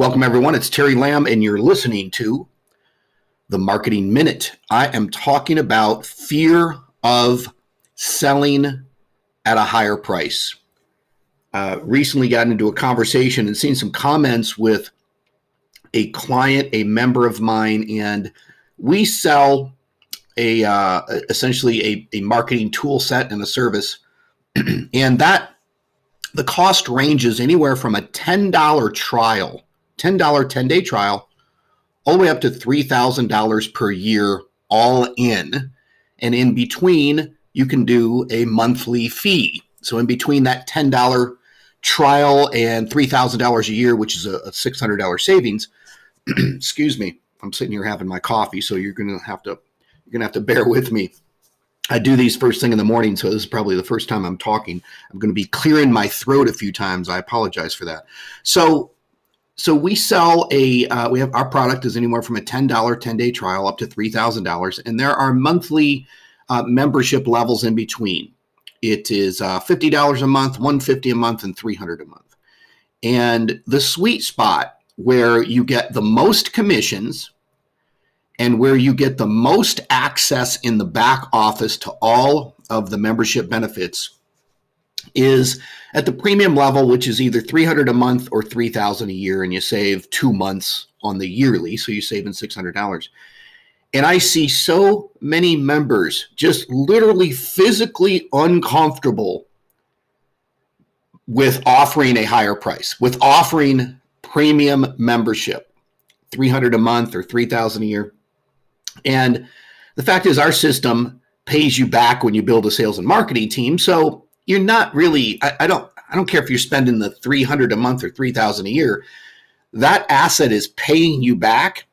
Welcome, everyone. It's Terry Lamb, and you're listening to the Marketing Minute. I am talking about fear of selling at a higher price. Uh, recently got into a conversation and seen some comments with a client, a member of mine, and we sell a uh, essentially a, a marketing tool set and a service, and that the cost ranges anywhere from a $10 trial $10 10 day trial all the way up to $3,000 per year, all in. And in between, you can do a monthly fee. So, in between that $10 trial and $3,000 a year, which is a, $600 savings, excuse me, I'm sitting here having my coffee, so you're going to have to you're to have to bear with me. I do these first thing in the morning, so this is probably the first time I'm talking. I'm going to be clearing my throat a few times. I apologize for that. So, so we sell a uh, we have our product is anywhere from a ten dollar ten day trial up to three thousand dollars, and there are monthly uh, membership levels in between. It is uh, fifty dollars a month, one fifty a month, and three hundred a month. And the sweet spot where you get the most commissions and where you get the most access in the back office to all of the membership benefits is at the premium level, which is either 300 a month or 3000 a year, and you save two months on the yearly. So you're saving $600. And I see so many members just literally physically uncomfortable with offering a higher price, with offering premium membership, 300 a month or 3000 a year. And the fact is our system pays you back when you build a sales and marketing team. So you're not really I, I don't I don't care if you're spending the 300 a month or 3000 a year. That asset is paying you back.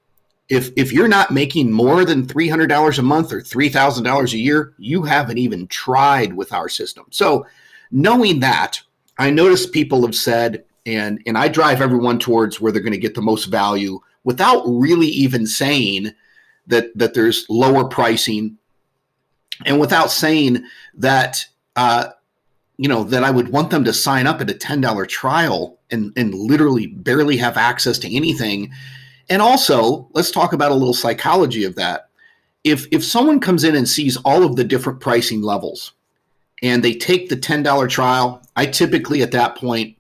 If if you're not making more than $300 a month or $3000 a year, you haven't even tried with our system. So, knowing that, I notice people have said and and I drive everyone towards where they're going to get the most value without really even saying that that there's lower pricing and without saying that uh, you know, that I would want them to sign up at a $10 trial and, and literally barely have access to anything. And also, let's talk about a little psychology of that. If if someone comes in and sees all of the different pricing levels and they take the $10 trial, I typically at that point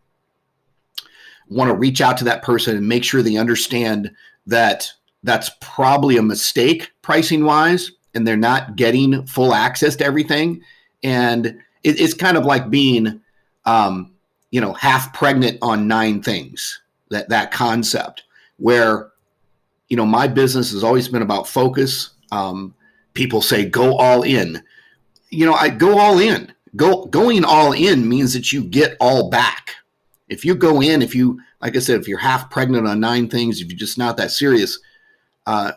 want to reach out to that person and make sure they understand that that's probably a mistake pricing wise and they're not getting full access to everything and it, it's kind of like being, um, you know, half pregnant on nine things. That that concept where, you know, my business has always been about focus. Um, people say go all in. You know, I go all in. Go going all in means that you get all back. If you go in, if you like I said, if you're half pregnant on nine things, if you're just not that serious, uh,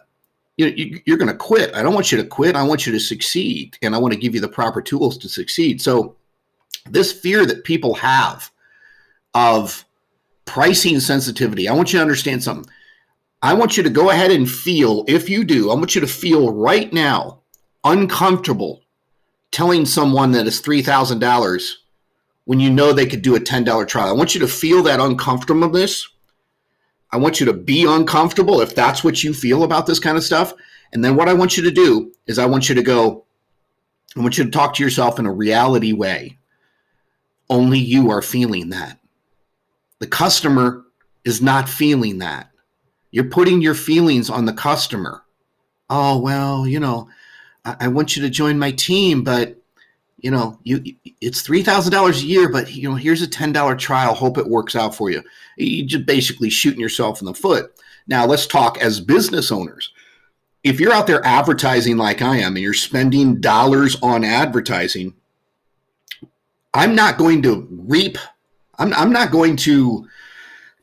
you you, you're going to quit. I don't want you to quit. I want you to succeed, and I want to give you the proper tools to succeed. So, this fear that people have of pricing sensitivity, I want you to understand something. I want you to go ahead and feel, if you do, I want you to feel right now uncomfortable telling someone that it's $3,000 when you know they could do a $10 trial. I want you to feel that uncomfortableness I want you to be uncomfortable if that's what you feel about this kind of stuff. And then what I want you to do is I want you to go, I want you to talk to yourself in a reality way. Only you are feeling that. The customer is not feeling that. You're putting your feelings on the customer. Oh, well, you know, I, I want you to join my team, but you know, you it's three thousand dollars a year, but you know, here's a ten dollar trial. Hope it works out for you. You just basically shooting yourself in the foot. Now let's talk as business owners. If you're out there advertising like I am, and you're spending dollars on advertising, I'm not going to reap. I'm, I'm not going to.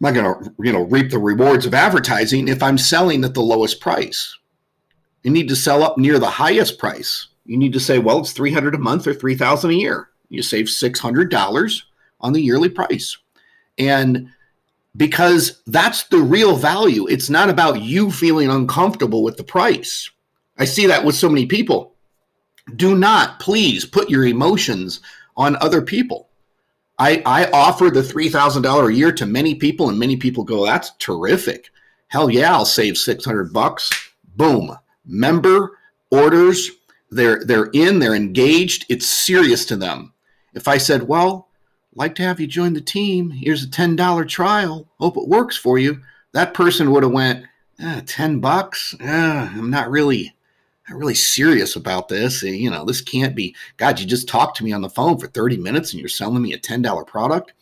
I'm not going to you know reap the rewards of advertising if I'm selling at the lowest price. You need to sell up near the highest price you need to say, well, it's 300 a month or 3000 a year. You save $600 on the yearly price. And because that's the real value. It's not about you feeling uncomfortable with the price. I see that with so many people. Do not please put your emotions on other people. I, I offer the $3,000 a year to many people, and many people go, that's terrific. Hell yeah, I'll save 600 bucks. Boom. Member orders, they're, they're in, they're engaged, it's serious to them. If I said, well, like to have you join the team, here's a $10 trial, hope it works for you, that person would have went, eh, 10 bucks? Eh, I'm not really I'm really serious about this. You know, this can't be. God, you just talked to me on the phone for 30 minutes and you're selling me a $10 product.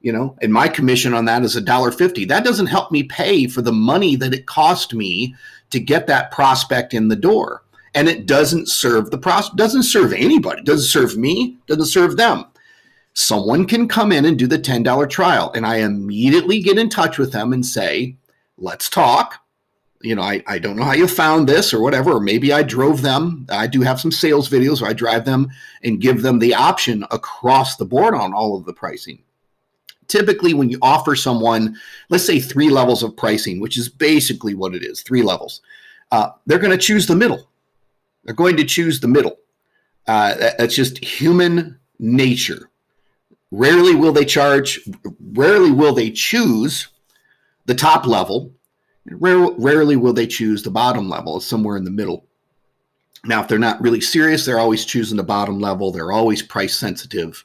You know, and my commission on that is a dollar fifty. That doesn't help me pay for the money that it cost me to get that prospect in the door. And it doesn't serve the prospect, doesn't serve anybody, doesn't serve me, doesn't serve them. Someone can come in and do the $10 trial, and I immediately get in touch with them and say, let's talk you know, I, I don't know how you found this or whatever, or maybe I drove them. I do have some sales videos where I drive them and give them the option across the board on all of the pricing. Typically, when you offer someone, let's say three levels of pricing, which is basically what it is three levels, uh, they're going to choose the middle. They're going to choose the middle. Uh, that, that's just human nature. Rarely will they charge, rarely will they choose the top level Rare, rarely will they choose the bottom level, it's somewhere in the middle. Now, if they're not really serious, they're always choosing the bottom level. They're always price sensitive.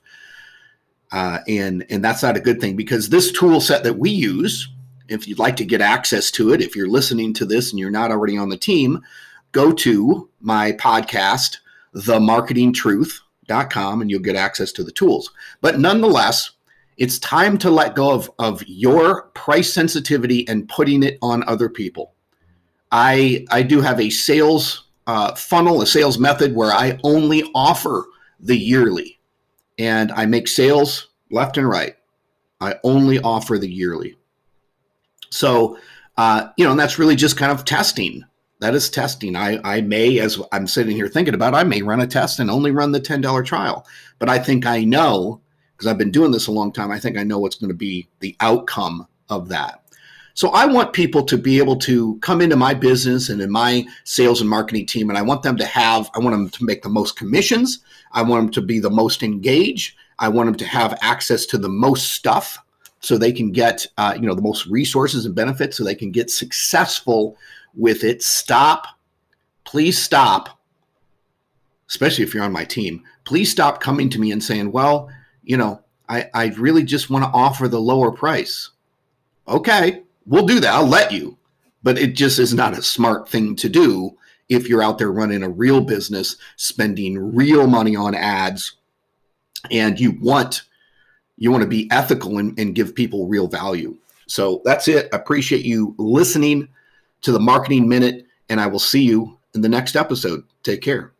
Uh, and, and that's not a good thing because this tool set that we use, if you'd like to get access to it, if you're listening to this and you're not already on the team, go to my podcast, themarketingtruth.com, and you'll get access to the tools. But nonetheless, it's time to let go of, of your price sensitivity and putting it on other people. I, I do have a sales uh, funnel, a sales method where I only offer the yearly and I make sales left and right. I only offer the yearly. So, uh, you know, and that's really just kind of testing. That is testing. I, I may, as I'm sitting here thinking about, it, I may run a test and only run the $10 trial. But I think I know because I've been doing this a long time, I think I know what's going to be the outcome of that. So I want people to be able to come into my business and in my sales and marketing team, and I want them to have, I want them to make the most commissions. I want them to be the most engaged. I want them to have access to the most stuff so they can get, uh, you know, the most resources and benefits so they can get successful with it. Stop, please stop, especially if you're on my team, please stop coming to me and saying, well, you know, I, I really just want to offer the lower price. Okay, we'll do that. I'll let you. But it just is not a smart thing to do if you're out there running a real business, spending real money on ads, and you want you want to be ethical and, and give people real value. So that's it. I appreciate you listening to the marketing minute, and I will see you in the next episode. Take care.